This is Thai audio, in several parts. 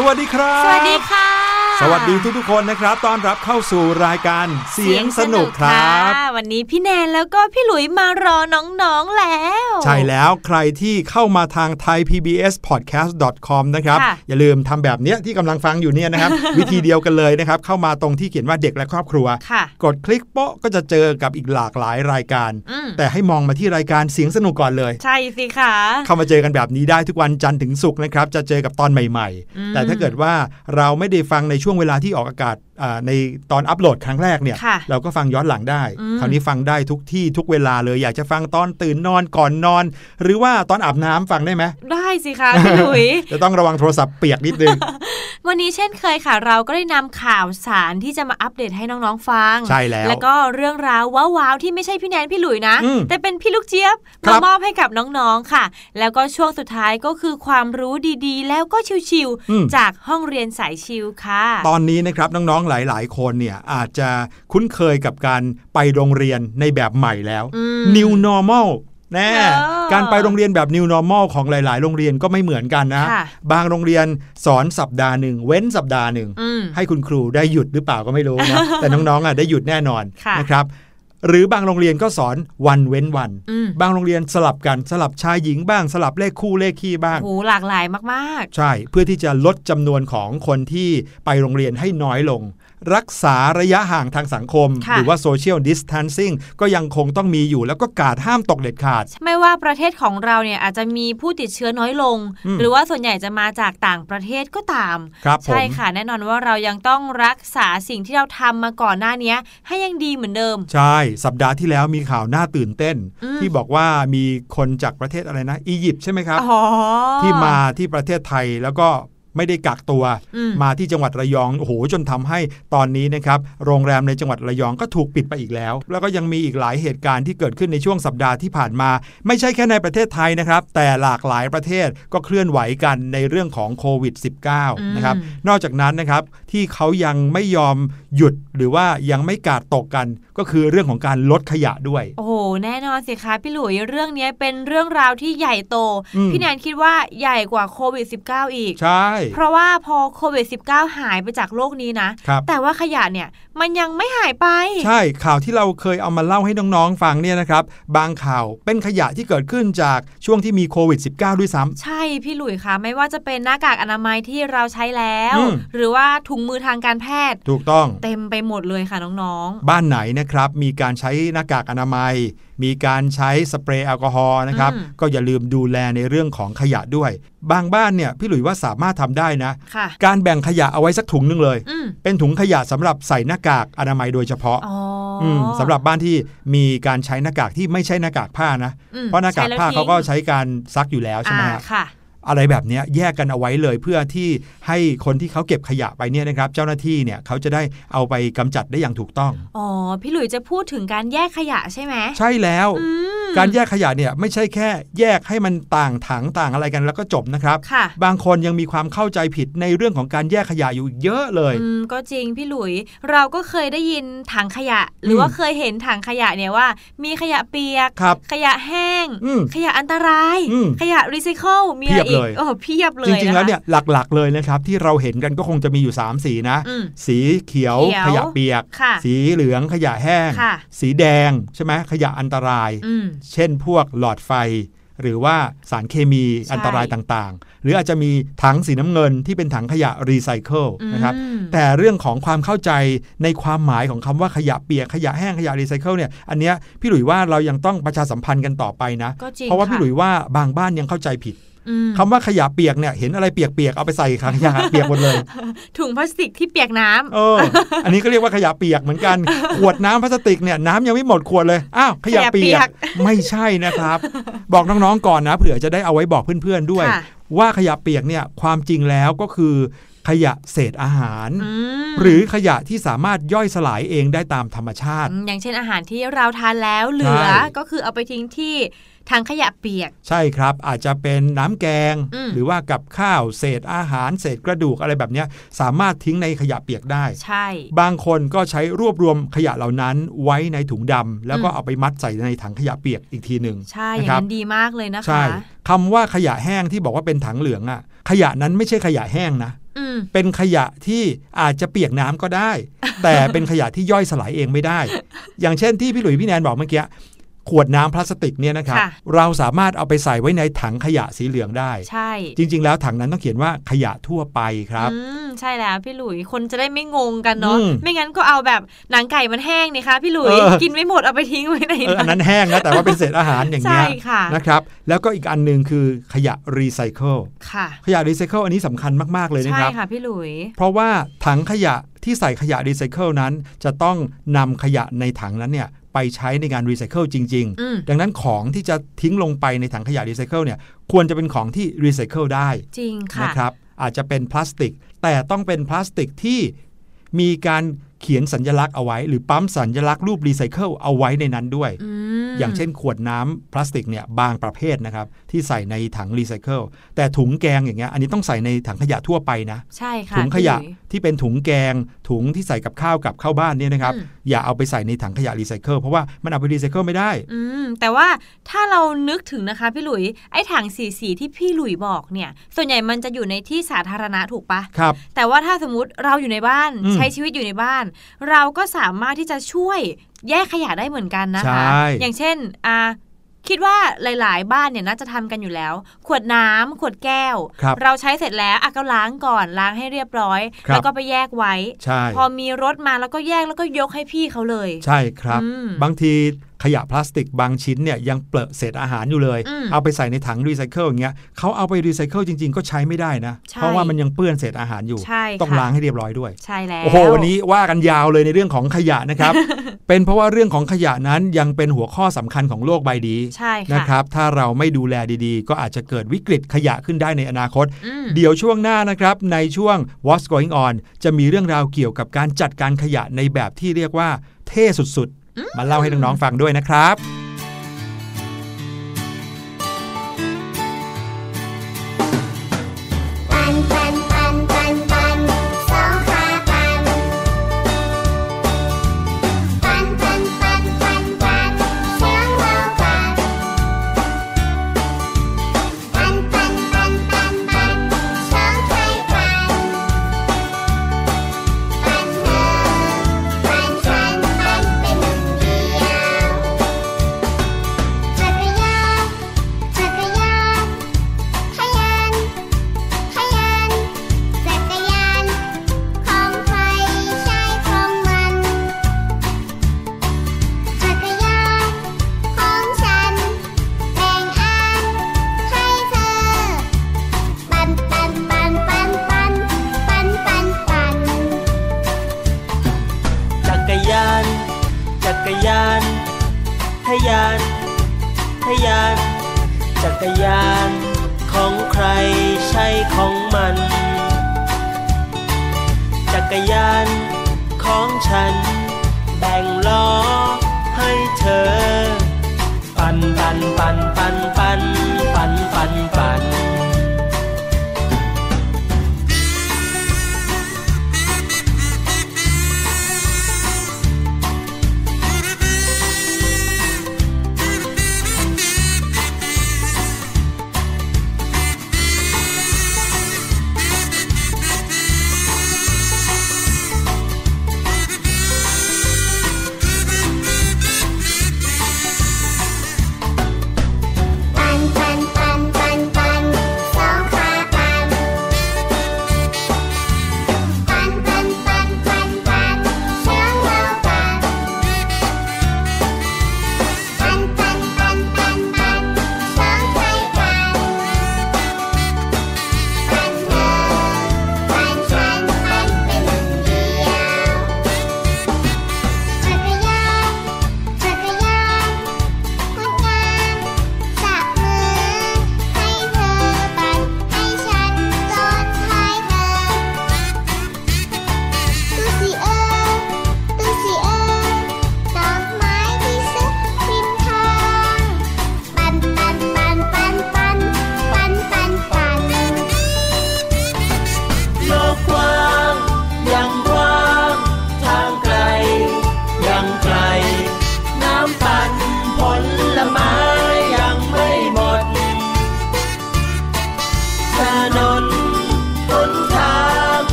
สวัสดีครับ สวัสดีค่ะ สวัสดีทุกๆคนนะครับ ต้อนรับเข้าสู่รายการเสียงสนุกครับะวันนี้พี่แนนแล้วก็พี่หลุยมารอน้องๆแล้ว ใช่แล้วใครที่เข้ามาทาง thaipbspodcast.com นะครับค่ะอย่าลืมทำแบบเนี้ยที่กำลังฟังอยู่เนี่ยนะครับ วิธีเดียวกันเลยนะครับ เข้ามาตรงที่เขียนว่าเด็กและครอบครัวค่ะกดคลิกโป๊ะก็จะเจอกับอีกหลากหลายรายการอืมแต่ให้มองมาที่รายการเสียงสนุกก่อนเลย ใช่สิคะเข้ามาเจอกันแบบนี้ได้ทุกวันจันทร์ถึงศุกร์นะครับจะเจอกับตอนใหม่อืมๆแต่ถ้าเกิดว่าเราไม่ได้ฟังในช่วงเวลาที่ออกอากาศอ่า ในตอนอัปโหลดครั้งแรกเนี่ยค่ะเราก็ฟังย้อนหลังได้อืมคราวนี้ฟังได้ทุกที่ทุกเวลาเลย อยากจะฟังตอนตื่นนอนก่อนนอน หรือว่าตอนอาบน้ำฟังได้ไหม ได้สิคะพี่หลุยจะต้องระวังโทรศัพท์เปียกนิดนึง วันนี้เช่นเคยค่ะ เราก็ได้นำข่าวสารที่จะมาอัปเดตให้น้องๆฟัง ใช่แล้ว แล้วก็เรื่องราวว้าวๆที่ไม่ใช่พี่แนนพี่หลุยนะอืมแต่เป็นพี่ลูกเจี๊ยบครัมาบมอบให้กับน้องๆค่ะ แล้วก็ช่วงสุดท้ายก็คือความรู้ดีๆ แล้วก็ชิวอืมๆจากห้องเรียนสายชิวค่ะ ตอนนี้นะครับน้องๆหลาย ๆ คนเนี่ยอาจจะคุ้นเคยกับการไปโรงเรียนในแบบใหม่แล้วอืม New Normal แน่เออการไปโรงเรียนแบบ New Normal ของหลาย ๆ โรงเรียนก็ไม่เหมือนกันนะค่ะบางโรงเรียนสอนสัปดาห์หนึ่งเว้นสัปดาห์หนึ่งอืมให้คุณครูได้หยุดหรือเปล่าก็ไม่รู้นะแต่น้อง ๆอะได้หยุดแน่นอนค่ะนะครับ หรือบางโรงเรียนก็สอนวันเว้นวันอืมบางโรงเรียนสลับกันสลับชายหญิงบ้างสลับเลขคู่เลขคี่บ้างโหหลากหลายมากใช่เพื่อที่จะลดจำนวนของคนที่ไปโรงเรียนให้น้อยลง รักษาระยะห่างทางสังคมค่ะหรือว่า social distancing ก็ยังคงต้องมีอยู่แล้วก็กาดห้ามตกเด็ดขาดๆไม่ว่าประเทศของเราเนี่ยอาจจะมีผู้ติดเชื้อน้อยลงอืมหรือว่าส่วนใหญ่จะมาจากต่างประเทศก็ตามครับผมใช่ค่ะแน่นอนว่าเรายังต้องรักษาสิ่งที่เราทำมาก่อนหน้านี้ให้ยังดีเหมือนเดิม ใช่ สัปดาห์ที่แล้วมีข่าวน่าตื่นเต้นอืมที่บอกว่ามีคนจากประเทศอะไรนะ อียิปต์ใช่ไหมครับอ๋อที่มาที่ประเทศไทยแล้วก็ ไม่ได้กักตัวอืมมาที่จังหวัดระยองโอ้โหจนทำให้ตอนนี้นะครับโรงแรมในจังหวัดระยองก็ถูกปิดไปอีกแล้ว แล้วก็ยังมีอีกหลายเหตุการณ์ที่เกิดขึ้นในช่วงสัปดาห์ที่ผ่านมา ไม่ใช่แค่ในประเทศไทยนะครับ แต่หลากหลายประเทศก็เคลื่อนไหวกันในเรื่องของโควิด -19 นะครับนอกจากนั้นนะครับที่เขายังไม่ยอมหยุดหรือว่ายังไม่กาดตกกัน ก็คือเรื่องของการลดขยะด้วย โอ้โหแน่นอนสิคะพี่หลุยเรื่องนี้เป็นเรื่องราวที่ใหญ่โตอืมพี่แนนคิดว่าใหญ่กว่าโควิด -19 อีก ใช่ เพราะว่าพอโควิด -19 หายไปจากโลกนี้นะครับแต่ว่าขยะเนี่ยมันยังไม่หายไป ใช่ข่าวที่เราเคยเอามาเล่าให้น้องๆฟังเนี่ยนะครับ บางข่าวเป็นขยะที่เกิดขึ้นจากช่วงที่มีโควิด -19 ด้วยซ้ำใช่พี่หลุยคะไม่ว่าจะเป็นหน้ากากอนามัยที่เราใช้แล้วอืมหรือว่าถุงมือทางการแพทย์ถูกต้องเต็มไปหมดเลยค่ะน้องบ้านไหนนะครับมีการใช้หน้ากากอนามัย มีการใช้สเปรย์แอลกอฮอล์นะครับอืมก็อย่าลืมดูแลในเรื่องของขยะด้วย บางบ้านเนี่ยพี่หลุยว่าสามารถทำได้นะๆค่ะการแบ่งขยะเอาไว้สักถุงหนึงเลยอืมเป็นถุงขยะสำหรับใส่หน้ากากอนามัยโดยเฉพาะอ๋ออมสำหรับบ้านที่มีการใช้หน้ากากที่ไม่ใช่หน้ากากผ้านะอืมเพราะหน้ากากใช้แล้วผ้าทิ้งเขาก็ใช้การซักอยู่แล้วใช่ไหมอ่าฮะค่ะ อะไรแบบเนี้ยแยกกันเอาไว้เลย เพื่อที่ให้คนที่เขาเก็บขยะไปเนี่ยนะครับ เจ้าหน้าที่เนี่ยเขาจะได้เอาไปกำจัดได้อย่างถูกต้องอ๋อพี่หลุยจะพูดถึงการแยกขยะใช่ไหมใช่แล้วอืมการแยกขยะเนี่ยไม่ใช่แค่ แยกให้มันต่างถังต่างอะไรกันแล้วก็จบนะครับค่ะบางคนยังมีความเข้าใจผิดในเรื่องของการแยกขยะอยู่อีกเยอะเลยอืมก็จริงพี่หลุยเราก็เคยได้ยินถังขยะ หรืออมว่าเคยเห็นถังขยะเนี่ยว่า มีขยะเปียกครับขยะแห้งอืมขยะอันตรายอืมขยะรีไซเคิลมีอะไรเพีอียบกเลยโอ้เพียบเลยจริงๆะคะแล้วเนี่ยหลักๆเลยนะครับที่เราเห็นกันก็คงจะมีอยู่ 3 สีนะอืมสีเขียวเขียวขยะเปียกค่ะสีเหลืองขยะแห้งค่ะสีแดงใช่ไหมขยะอันตรายอืมเช่นพวกหลอดไฟ หรือว่าสารเคมีใช่อันตรายต่างๆ หรืออาจจะมีถังสีน้ำเงินที่เป็นถังขยะรีไซเคิลนะครับอืมแต่เรื่องของความเข้าใจในความหมายของคำว่าขยะเปียกขยะแห้งขยะรีไซเคิลเนี่ยอันเนี้ยพี่หลุยว่าเรายังต้องประชาสัมพันธ์กันต่อไปนะก็จริงเพราะว่าค่พี่หลุยว่าบางบ้านยังเข้าใจผิดอืม คำว่าขยะเปียกเนี่ยเห็นอะไรเปียกๆเอาไปใส่ถังขยะเปียกหมดเลย ถุงพลาสติกที่เปียกน้ำเอออันนี้ก็เรียกว่าขยะเปียกเหมือนกัน ขวดน้ำพลาสติกเนี่ยน้ำยังไม่หมดขวดเลยอ้าวขยะเปียกกไม่ใช่นะครับ บอกน้องๆก่อนนะเผื่อจะได้เอาไว้บอกเพื่อนๆด้วยค่ะว่าขยะเปียกเนี่ยความจริงแล้วก็คือขยะเศษอาหารอืมหรือขยะที่สามารถย่อยสลายเองได้ตามธรรมชาติอืมอย่างเช่นอาหารที่เราทานแล้วเหลือใช่ก็คือเอาไปทิ้งที่ ถังขยะเปียก ใช่ครับอาจจะเป็นน้ำแกงอืมหรือว่ากับข้าวเศษอาหารเศษกระดูกอะไรแบบเนี้ยสามารถทิ้งในขยะเปียกได้ ใช่ บางคนก็ใช้รวบรวมขยะเหล่านั้นไว้ในถุงดำแล้วก็อืมเอาไปมัดใส่ในถังขยะเปียกอีกทีหนึ่งใช่อนะย่างครับนั้นดีมากเลยนะคะใช่คำว่าขยะแห้งที่บอกว่าเป็นถังเหลืองอะขยะนั้นไม่ใช่ขยะแห้งนะอืมเป็นขยะที่อาจจะเปียกน้ำก็ได้ แต่เป็นขยะที่ย่อยสลายเองไม่ได้ อย่างเช่นที่พี่หลุยส์พี่แนนบอกเมื่อกี้ ขวดน้ำพลาสติกเนี่ยนะครับค่ะเราสามารถเอาไปใส่ไว้ในถังขยะสีเหลืองได้ ใช่ จริง ๆ แล้วถังนั้นต้องเขียนว่าขยะทั่วไปครับอืมใช่แล้วพี่หลุยคนจะได้ไม่งงกันเนาะอืมไม่งั้นก็เอาแบบหนังไก่มันแห้งนี่คะพี่หลุยเออกินไม่หมดเอาไปทิ้งไว้ในเอออันนั้นแห้งนะแต่ว่าเป็นเศษอาหารอย่างเงี้ใช่ยค่ะนะครับแล้วก็อีกอันหนึ่งคือขยะรีไซเคิลค่ะขยะรีไซเคิลอันนี้สำคัญมากๆเลยนะใช่ครับค่ะพี่หลุยเพราะว่าถังขยะที่ใส่ขยะรีไซเคิลนั้น จะต้องนำขยะในถังนั้นเนี่ย ไปใช้ในการรีไซเคิลจริงอืมๆดังนั้นของที่จะทิ้งลงไปในถังขยะรีไซเคิลเนี่ยควรจะเป็นของที่รีไซเคิลได้จริงค่ะนะครับอาจจะเป็นพลาสติก แต่ต้องเป็นพลาสติกที่มีการเขียนสัญลักษณ์เอาไว้ หรือปั๊มสัญลักษณ์รูปรีไซเคิลเอาไว้ในนั้นด้วย อืมอย่างเช่นขวดน้ำพลาสติกเนี่ยบางประเภทนะครับที่ใส่ในถังรีไซเคิลแต่ถุงแกงอย่างเงี้ยอันนี้ต้องใส่ในถังขยะทั่วไปนะใช่ค่ะถุงขยะพี่หลุที่เป็นถุงแกง ถุงที่ใส่กับข้าวกับข้าวบ้านเนี่ยนะครับอืมอย่าเอาไปใส่ในถังขยะรีไซเคิลเพราะว่ามันเอาไปรีไซเคิลไม่ได้อืมแต่ว่าถ้าเรานึกถึงนะคะพี่หลุยไอ้ถังสีสีที่พี่หลุยบอกเนี่ยส่วนใหญ่มันจะอยู่ในที่สาธารณะถูกปะครับแต่ว่าถ้าสมมติเราอยู่ในบ้านอืมใช้ชีวิตอยู่ในบ้าน เราก็สามารถที่จะช่วยแยกขยะได้เหมือนกันนะคะใช่อย่างเช่นอ่าคิดว่าหลาย ๆ บ้านเนี่ยน่าจะทำกันอยู่แล้ว ขวดน้ำขวดแก้วครับเราใช้เสร็จแล้วอะก็ล้างก่อนล้างให้เรียบร้อยครับแล้วก็ไปแยกไว้ใช่พอมีรถมาแล้วก็แยกแล้วก็ยกให้พี่เขาเลย ใช่ครับอืมบางที ขยะพลาสติกบางชิ้นเนี่ยยังเปลอะเศษอาหารอยู่เลยอืมเอาไปใส่ในถังรีไซเคิลอย่างเงี้ยเขาเอาไปรีไซเคิลจริง ๆ ก็ใช้ไม่ได้นะใช่เพราะว่ามันยังเปื้อนเศษอาหารอยู่ใช่ต้องค่ะล้างให้เรียบร้อยด้วย ใช่แล้ว โอ้โห วันนี้ว่ากันยาวเลยในเรื่องของขยะนะครับ เป็นเพราะว่าเรื่องของขยะนั้นยังเป็นหัวข้อสำคัญของโลกใบนี้ใช่ค่ะนะครับ ถ้าเราไม่ดูแลดีๆ ก็อาจจะเกิดวิกฤตขยะขึ้นได้ในอนาคตอืมเดี๋ยวช่วงหน้านะครับในช่วง What's Going On จะมีเรื่องราวเกี่ยวกับการจัดการขยะในแบบที่เรียกว่าเท่สุดๆ มาเล่าให้น้องๆฟังด้วยนะครับ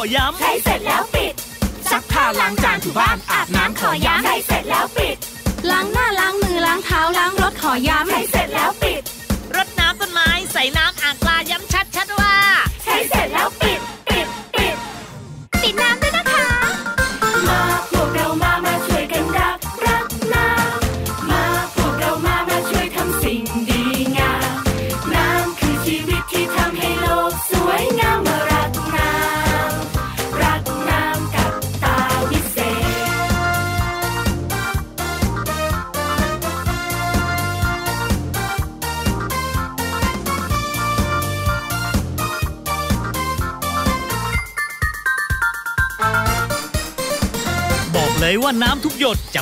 커야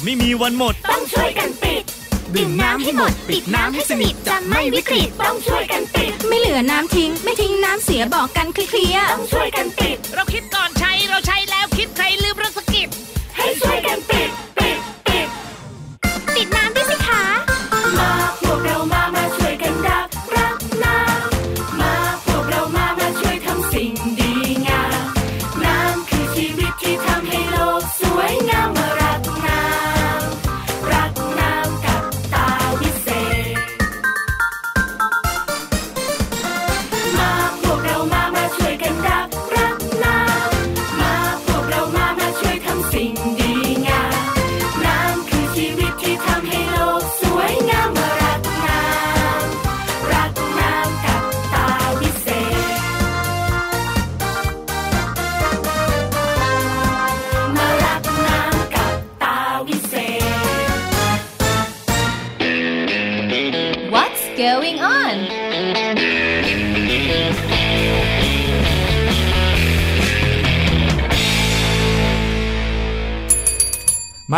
ไม่มีวันหมด ต้องช่วยกันปิด ดื่มน้ำให้หมด ปิดน้ำให้สนิทจะไม่วิกฤตต้องช่วยกันปิด ไม่เหลือน้ำทิ้ง ไม่ทิ้งน้ำเสียบอกกันเคลียร์ต้องช่วยกันปิด เราคิดก่อนใช้เราใช้แล้วคิดใครลืมเรื่อ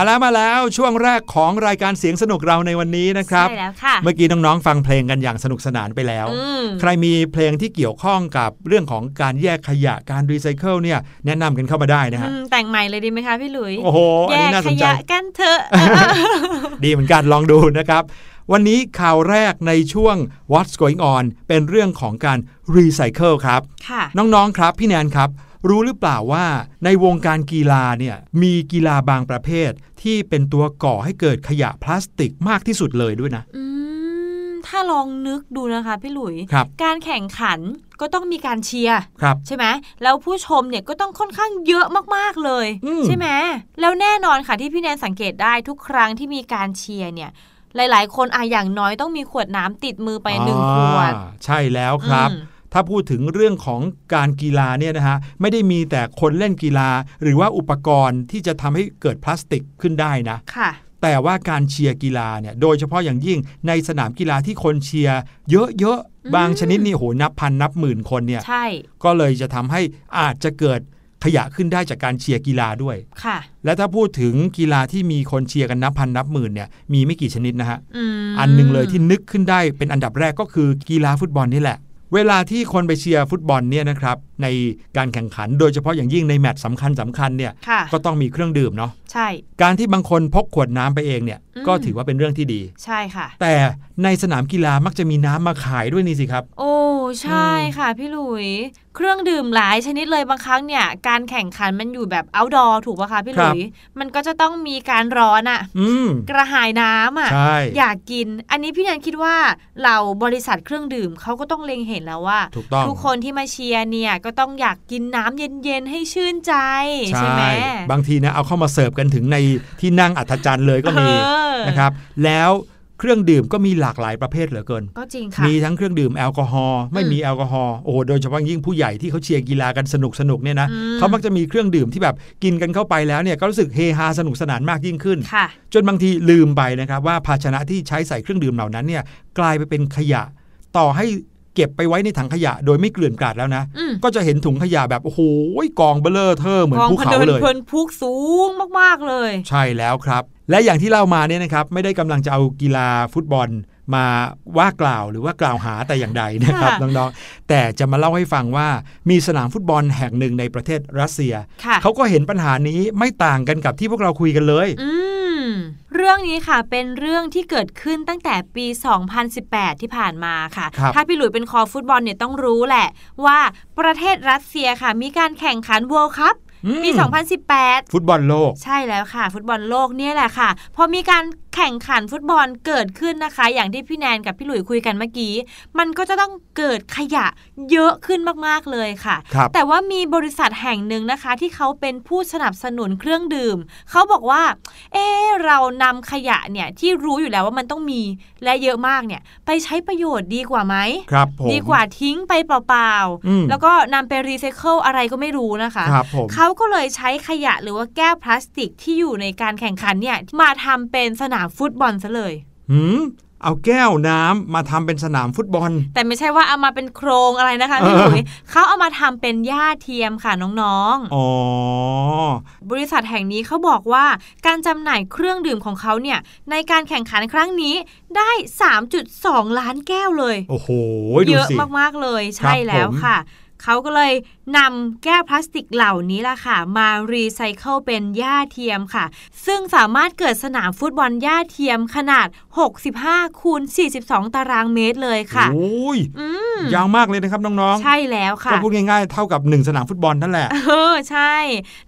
มาแล้วมาแล้วช่วงแรกของรายการเสียงสนุกเราในวันนี้นะครับใช่แล้วค่ะ เมื่อกี้น้องๆฟังเพลงกันอย่างสนุกสนานไปแล้วอืมใครมีเพลงที่เกี่ยวข้องกับเรื่องของการแยกขยะการรีไซเคิลเนี่ยแนะนำกันเข้ามาได้นะฮะอืมแต่งใหม่เลยดีไหมคะพี่หลุยโอ้โหอันนี้น่าสนใจแยกขยะกันเถอะดีเหมือนกันลองดูนะครับวันนี้ข่าวแรกในช่วง What's Going On เป็นเรื่องของการรีไซเคิลครับค่ะน้องๆครับ พี่แนนครับ รู้หรือเปล่าว่าในวงการกีฬาเนี่ยมีกีฬาบางประเภท ที่เป็นตัวก่อให้เกิดขยะพลาสติกมากที่สุดเลยด้วยนะอืมถ้าลองนึกดูนะคะพี่หลุยครับการแข่งขันก็ต้องมีการเชียร์ครับใช่ไหมแล้วผู้ชมเนี่ยก็ต้องค่อนข้างเยอะมากๆเลยอืมใช่ไหมแล้วแน่นอนค่ะที่พี่แนนสังเกตได้ทุกครั้งที่มีการเชียร์เนี่ยหลาย ๆ คนอะอย่างน้อยต้องมีขวดน้ำติดมือไปหนึ่งขวดอ่าใช่แล้วครับอืม ถ้าพูดถึงเรื่องของการกีฬาเนี่ยนะฮะไม่ได้มีแต่คนเล่นกีฬา หรือว่าอุปกรณ์ที่จะทำให้เกิดพลาสติกขึ้นได้นะค่ะแต่ว่าการเชียร์กีฬาเนี่ยโดยเฉพาะอย่างยิ่งในสนามกีฬาที่คนเชียร์เยอะๆ บางชนิดนี่โหนับพันนับหมื่นคนเนี่ยใช่ก็เลยจะทำให้อาจจะเกิดขยะขึ้นได้จากการเชียร์กีฬาด้วยค่ะ และถ้าพูดถึงกีฬาที่มีคนเชียร์กันนับพันนับหมื่นเนี่ยมีไม่กี่ชนิดนะฮะอืมอันหนึงเลยที่นึกขึ้นได้เป็นอันดับแรกก็คือกีฬาฟุตบอลนี่แหละ เวลาที่คนไปเชียร์ฟุตบอลเนี่ยนะครับในการแข่งขันโดยเฉพาะอย่างยิ่งในแมตช์สำคัญสำคัญเนี่ยค่ะก็ต้องมีเครื่องดื่มเนาะใช่ การที่บางคนพกขวดน้ำไปเองเนี่ยอืมก็ถือว่าเป็นเรื่องที่ดี ใช่ค่ะ แต่ในสนามกีฬามักจะมีน้ำมาขายด้วยนี่สิครับ โอ้ ใช่ค่ะพี่หลุย เครื่องดื่มหลายชนิดเลยบางครั้งเนี่ย การแข่งขันมันอยู่แบบ outdoor ถูกป่ะคะพี่หลุย มันก็จะต้องมีการร้อนอะอืมกระหายน้ำอะใช่อยากกิน อันนี้พี่แนนคิดว่าเราบริษัทเครื่องดื่มเขาก็ต้องเล็งเห็นแล้วว่าถูกต้องทุกคนที่มาเชียร์เนี่ยก็ต้องอยากกินน้ำเย็นๆให้ชื่นใจใช่ไหมบางทีนะเอาเข้ามาเสิร์ฟกันถึงในที่นั่งอัธจันทร์เลยก็มีเออนะครับ แล้ว เครื่องดื่มก็มีหลากหลายประเภทเหลือเกิน ก็จริงค่ะ มีทั้งเครื่องดื่มแอลกอฮอล์ไม่อืมมีแอลกอฮอล์โอ้โหโดยเฉพาะยิ่งผู้ใหญ่ที่เขาเชียร์กีฬากันสนุกสนุกๆเนี่ยนะอืมเขามักจะมีเครื่องดื่มที่แบบกินกันเข้าไปแล้วเนี่ยก็รู้สึกเฮฮาสนุกสนานมากยิ่งขึ้นค่ะจนบางทีลืมไปนะครับว่าภาชนะที่ใช้ใส่เครื่องดื่มเหล่านั้นเนี่ยกลายไปเป็นขยะ ต่อให้เก็บไปไว้ในถังขยะโดยไม่เกลื่อนกลาดแล้วนะอืมก็จะเห็นถุงขยะแบบ โอ้โหกองเบ้อเร่อเบ้อเทอร์เหมือนกองภูเขาเลยพะเนินเทินทึกสูงมาก ๆ เลย ใช่แล้วครับ และอย่างที่เล่ามาเนี่ยนะครับไม่ได้กำลังจะเอากีฬาฟุตบอลมาว่ากล่าวหรือว่ากล่าวหาแต่อย่างใดนะครับค่ะน้องๆแต่จะมาเล่าให้ฟังว่ามีสนามฟุตบอลแห่งหนึ่งในประเทศรัสเซียค่ะเขาก็เห็นปัญหานี้ไม่ต่างกันกับที่พวกเราคุยกันเลยอืมเรื่องนี้ค่ะเป็นเรื่องที่เกิดขึ้นตั้งแต่ปี 2018 ที่ผ่านมาค่ะครับถ้าพี่หลุยเป็นคอฟุตบอลเนี่ยต้องรู้แหละ ว่าประเทศรัสเซียค่ะ มีการแข่งขัน World Cup อืม ปี 2018 ฟุตบอลโลก ใช่แล้วค่ะ ฟุตบอลโลกเนี่ยแหละค่ะ พอมีการแข่งขันฟุตบอลเกิดขึ้นนะคะ อย่างที่พี่แนนกับพี่หลุยคุยกันเมื่อกี้ มันก็จะต้องเกิดขยะเยอะขึ้นมากๆเลยค่ะครับแต่ว่ามีบริษัทแห่งหนึ่งนะคะ ที่เขาเป็นผู้สนับสนุนเครื่องดื่ม เขาบอกว่า เอ๊ะเรานำขยะเนี่ยที่รู้อยู่แล้วว่ามันต้องมีและเยอะมากเนี่ยไปใช้ประโยชน์ดีกว่าไหมครับผมดีกว่าทิ้งไปเปล่าอืมๆแล้วก็นำไปรีไซเคิลอะไรก็ไม่รู้นะคะครับผมเขาก็เลยใช้ขยะหรือว่าแก้วพลาสติกที่อยู่ในการแข่งขันเนี่ยมาทำเป็นสนามฟุตบอลซะเลยหืมเอาแก้วน้ำมาทำเป็นสนามฟุตบอล แต่ไม่ใช่ว่าเอามาเป็นโครงอะไรนะคะพี่เอหอลุยเขาเอามาทำเป็นหญ้าเทียมค่ะน้องๆอ๋อบริษัทแห่งนี้เขาบอกว่าการจำหน่ายเครื่องดื่มของเขาเนี่ยในการแข่งขันครั้งนี้ได้ 3.2 ล้านแก้วเลย โอ้โหดูเยอะสิมากๆเลย ใช่แล้วผมค่ะเขาก็เลย นำแก้วพลาสติกเหล่านี้ล่ะค่ะ มารีไซเคิลเป็นหญ้าเทียมค่ะ ซึ่งสามารถเกิดสนามฟุตบอลหญ้าเทียมขนาด 65คูณ42 ตารางเมตรเลยค่ะโอ้ยอืมยาวมากเลยนะครับน้องใช่แล้วๆค่ะก็พูดง่ายๆ เท่ากับหนึ่งสนามฟุตบอลนั่นแหละ เออ ใช่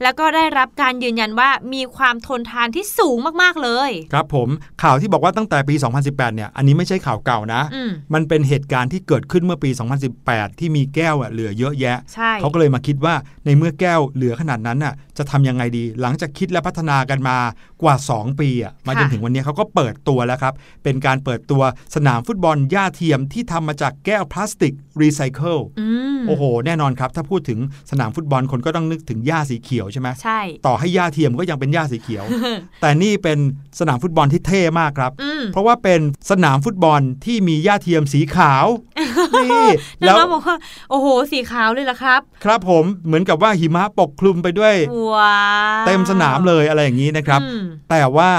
แล้วก็ได้รับการยืนยันว่ามีความทนทานที่สูงมากๆเลย ครับผมข่าวที่บอกว่าตั้งแต่ปี 2018 เนี่ย อันนี้ไม่ใช่ข่าวเก่านะอืมมันเป็นเหตุการณ์ที่เกิดขึ้นเมื่อปี 2018 ที่มีแก้วอะเหลือเยอะแยะใช่เขาก็เลยมาคิดว่าในเมื่อแก้วเหลือขนาดนั้นน่ะจะทำยังไงดี หลังจากคิดและพัฒนากันมากว่า 2 ปีอะมาจนถึงวันนี้เขาก็เปิดตัวแล้วครับ เป็นการเปิดตัวสนามฟุตบอลหญ้าเทียมที่ทำมาจากแก้วพลาสติกรีไซเคิลอืมโอ้โห แน่นอนครับ ถ้าพูดถึงสนามฟุตบอลคนก็ต้องนึกถึงหญ้าสีเขียวใช่ไหมใช่ ต่อให้หญ้าเทียมก็ยังเป็นหญ้าสีเขียว แต่นี่เป็นสนามฟุตบอลที่เท่มากครับอืมเพราะว่าเป็นสนามฟุตบอลที่มีหญ้าเทียมสีขาวนี่แล้แล้ววบอกว่าโอ้โหสีขาวเลยเหรอครับครับผมเหมือนกับว่าหิมะปกคลุมไปด้วยว้าวเต็มสนามเลยอะไรอย่างนี้นะครับอืมแต่ว่า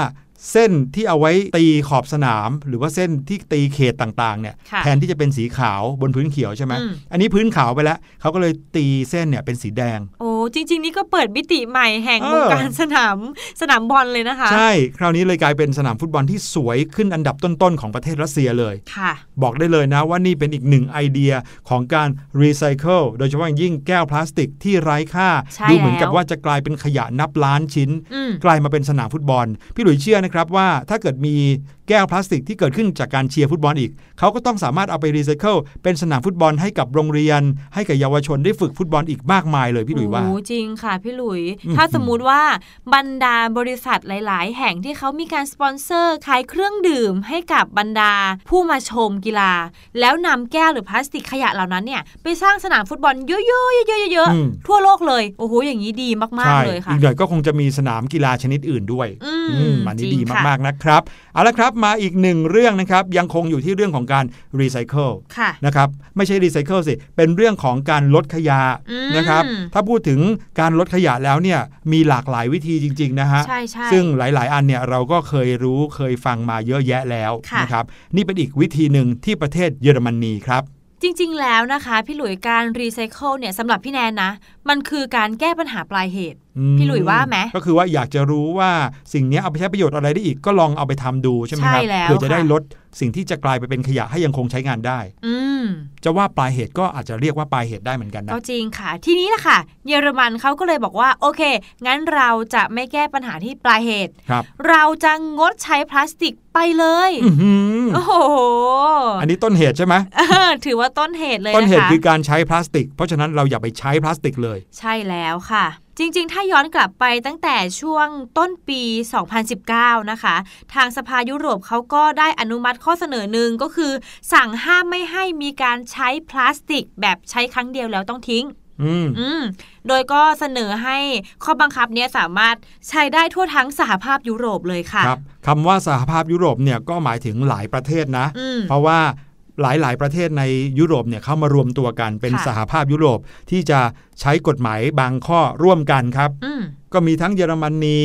เส้นที่เอาไว้ตีขอบสนาม หรือว่าเส้นที่ตีเขตต่างๆเนี่ยค่ะแทนที่จะเป็นสีขาวบนพื้นเขียวใช่ไหมอืมอันนี้พื้นขาวไปแล้วเขาก็เลยตีเส้นเนี่ยเป็นสีแดง โอ้จริง ๆ นี่ก็เปิดมิติใหม่แห่งเออวงการสนามสนามบอลเลยนะคะ ใช่ คราวนี้เลยกลายเป็นสนามฟุตบอลที่สวยขึ้นอันดับต้นๆของประเทศรัสเซียเลยค่ะ บอกได้เลยนะว่านี่เป็นอีกหนึ่งไอเดียของการรีไซเคิลโดยเฉพาะอย่างยิ่งแก้วพลาสติกที่ไร้ค่าใช่ดูเหมือนกับแล้วว่าจะกลายเป็นขยะนับล้านชิ้นอืมกลายมาเป็นสนามฟุตบอลพี่หลุยเชื่อนะครับว่าถ้าเกิดมีแก้วพลาสติกที่เกิดขึ้นจากการเชียร์ฟุตบอลอีก เขาก็ต้องสามารถเอาไปรีไซเคิลเป็นสนามฟุตบอลให้กับโรงเรียน ให้กับเยาวชนได้ฝึกฟุตบอลอีกมากมายเลยพี่หลุยว่าโอ้จริงค่ะพี่หลุยอืมถ้าสมมุติว่าบรรดาบริษัทหลาย ๆ แห่งที่เขามีการสปอนเซอร์ขายเครื่องดื่มให้กับบรรดาผู้มาชมกีฬา แล้วนำแก้วหรือพลาสติกขยะเหล่านั้นเนี่ยไปสร้างสนามฟุตบอลเยอะๆเยอะๆเยอะอืมๆทั่วโลกเลยโอ้โหอย่างนี้ดีมากใช่ๆเลยค่ะอีกหน่อยก็คงจะมีสนามกีฬาชนิดอื่นด้วยอืมอืมอันนี้จริงค่ะดีมากๆนะครับเอาละครับมาอีกหนึ่งเรื่องนะครับ ยังคงอยู่ที่เรื่องของการรีไซเคิลค่ะนะครับไม่ใช่รีไซเคิลสิเป็นเรื่องของการลดขยะอืมนะครับถ้าพูดถึงการลดขยะแล้วเนี่ยมีหลากหลายวิธีจริง ๆ นะฮะใช่ใช่ซึ่งหลาย ๆ อันเนี่ยเราก็เคยรู้เคยฟังมาเยอะแยะแล้วค่ะนะครับนี่เป็นอีกวิธีหนึ่งที่ประเทศเยอรมนีครับจริง ๆ แล้วนะคะ พี่หลุยการรีไซเคิลเนี่ยสำหรับพี่แนนนะ มันคือการแก้ปัญหาปลายเหตุอืม พี่หลุยว่าไหมก็คือว่าอยากจะรู้ว่าสิ่งเนี้ยเอาไปใช้ประโยชน์อะไรได้อีกก็ลองเอาไปทำดูใช่ไหมครับใช่แล้วเพื่อจะได้ค่ะลดสิ่งที่จะกลายไปเป็นขยะให้ยังคงใช้งานได้ อืมจะว่าปลายเหตุก็อาจจะเรียกว่าปลายเหตุได้เหมือนกันนะก็จริงค่ะ ทีนี้ล่ะค่ะ เยอรมันเขาก็เลยบอกว่า โอเค งั้นเราจะไม่แก้ปัญหาที่ปลายเหตุครับเราจะงดใช้พลาสติกไปเลยอื้อหือโอ้โหอันนี้ต้นเหตุใช่ไหมเออถือว่าต้นเหตุเลยต้นนะคะเหตุคือการใช้พลาสติก เพราะฉะนั้นเราอย่าไปใช้พลาสติกเลย ใช่แล้วค่ะ จริง ๆ ถ้าย้อนกลับไปตั้งแต่ช่วงต้นปี 2019 นะคะ ทางสภายุโรปเขาก็ได้อนุมัติข้อเสนอหนึ่งก็คือ สั่งห้ามไม่ให้มีการใช้พลาสติก แบบใช้ครั้งเดียวแล้วต้องทิ้งอืมอืมโดยก็เสนอให้ข้อบังคับเนี้ยสามารถใช้ได้ทั่วทั้งสหภาพยุโรปเลยค่ะ ครับคำว่าสหภาพยุโรปเนี่ยก็หมายถึงหลายประเทศนะอืมเพราะว่า หลายๆ ประเทศในยุโรปเนี่ยเข้ามารวมตัวกันเป็นค่ะสหภาพยุโรปที่จะใช้กฎหมายบางข้อร่วมกันครับอืมก็มีทั้งเยอรมนี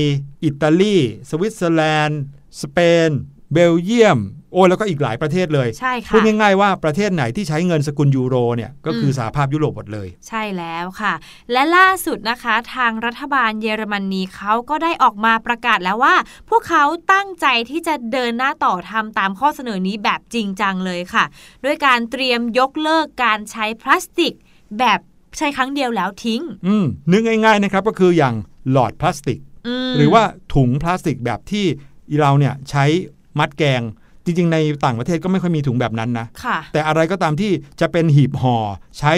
อิตาลี สวิตเซอร์แลนด์ สเปน เบลเยียม โอ้แล้วก็อีกหลายประเทศเลยใช่ค่ะพูดง่ายๆว่าประเทศไหนที่ใช้เงินสกุลยูโรเนี่ยก็คืออมสหภาพยุโรปหมดเลย ใช่แล้วค่ะ และล่าสุดนะคะ ทางรัฐบาลเยอรมนีเขาก็ได้ออกมาประกาศแล้วว่า พวกเขาตั้งใจที่จะเดินหน้าต่อทำตามข้อเสนอนี้แบบจริงจังเลยค่ะ ด้วยการเตรียมยกเลิกการใช้พลาสติก แบบใช้ครั้งเดียวแล้วทิ้ง อืมนึกง่ายๆนะครับก็คืออย่างหลอดพลาสติกมหรือว่าถุงพลาสติกแบบที่เราเนี่ยใช้มัดแกง จริงๆ ในต่างประเทศก็ไม่ค่อยมีถุงแบบนั้นนะค่ะ แต่อะไรก็ตามที่จะเป็นหีบห่อใช้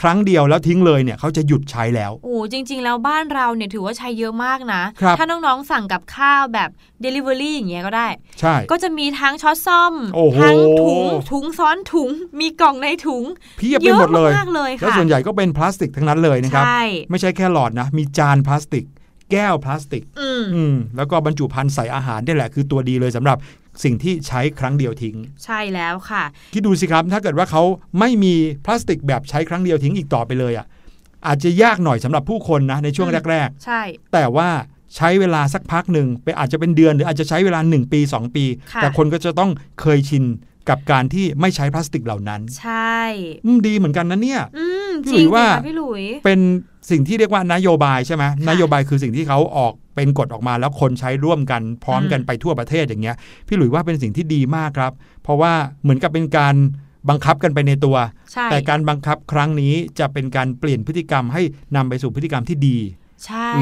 ครั้งเดียวแล้วทิ้งเลยเนี่ยเขาจะหยุดใช้แล้วโอ้จริง ๆ แล้วบ้านเราเนี่ยถือว่าใช้เยอะมากนะครับถ้าน้องๆสั่งกับข้าวแบบ Delivery อย่างเงี้ยก็ได้ ใช่ ก็จะมีทั้งช้อนซ่อมโอ้โหทั้งถุงถุงซ้อนถุง มีกล่องในถุงเพียบไปหมดเลยเยอะมากๆเลยแล้วค่ะส่วนใหญ่ก็เป็นพลาสติกทั้งนั้นเลยนะครับใช่ไม่ใช่แค่หลอดนะ มีจานพลาสติกแก้วพลาสติกอืมอืม แล้วก็บรรจุภัณฑ์ใส่อาหารนี่แหละคือตัวดีเลยสำหรับ สิ่งที่ใช้ครั้งเดียวทิ้ง ใช่แล้วค่ะ คิดดูสิครับถ้าเกิดว่าเขาไม่มีพลาสติกแบบใช้ครั้งเดียวทิ้งอีกต่อไปเลยอะอาจจะยากหน่อยสำหรับผู้คนนะในช่วงอืมแรกใช่ๆแต่ว่าใช้เวลาสักพักหนึ่งเป็นอาจจะเป็นเดือนหรืออาจจะใช้เวลา 1 ปี 2 ปีค่ะแต่คนก็จะต้องเคยชินกับการที่ไม่ใช้พลาสติกเหล่านั้น ใช่อืมดีเหมือนกันนะเนี่ยอืมพี่จหลุริยงว่าค่ะพี่หลุยเป็น สิ่งที่เรียกว่านโยบายใช่ไหมค่ะนโยบายคือสิ่งที่เขาออกเป็นกฎออกมาแล้วคนใช้ร่วมกันพร้อมกันอืมไปทั่วประเทศอย่างเงี้ย พี่หลุยว่าเป็นสิ่งที่ดีมากครับ เพราะว่าเหมือนกับเป็นการบังคับกันไปในตัวใช่แต่การบังคับครั้งนี้จะเป็นการเปลี่ยนพฤติกรรมให้นำไปสู่พฤติกรรมที่ดีใช่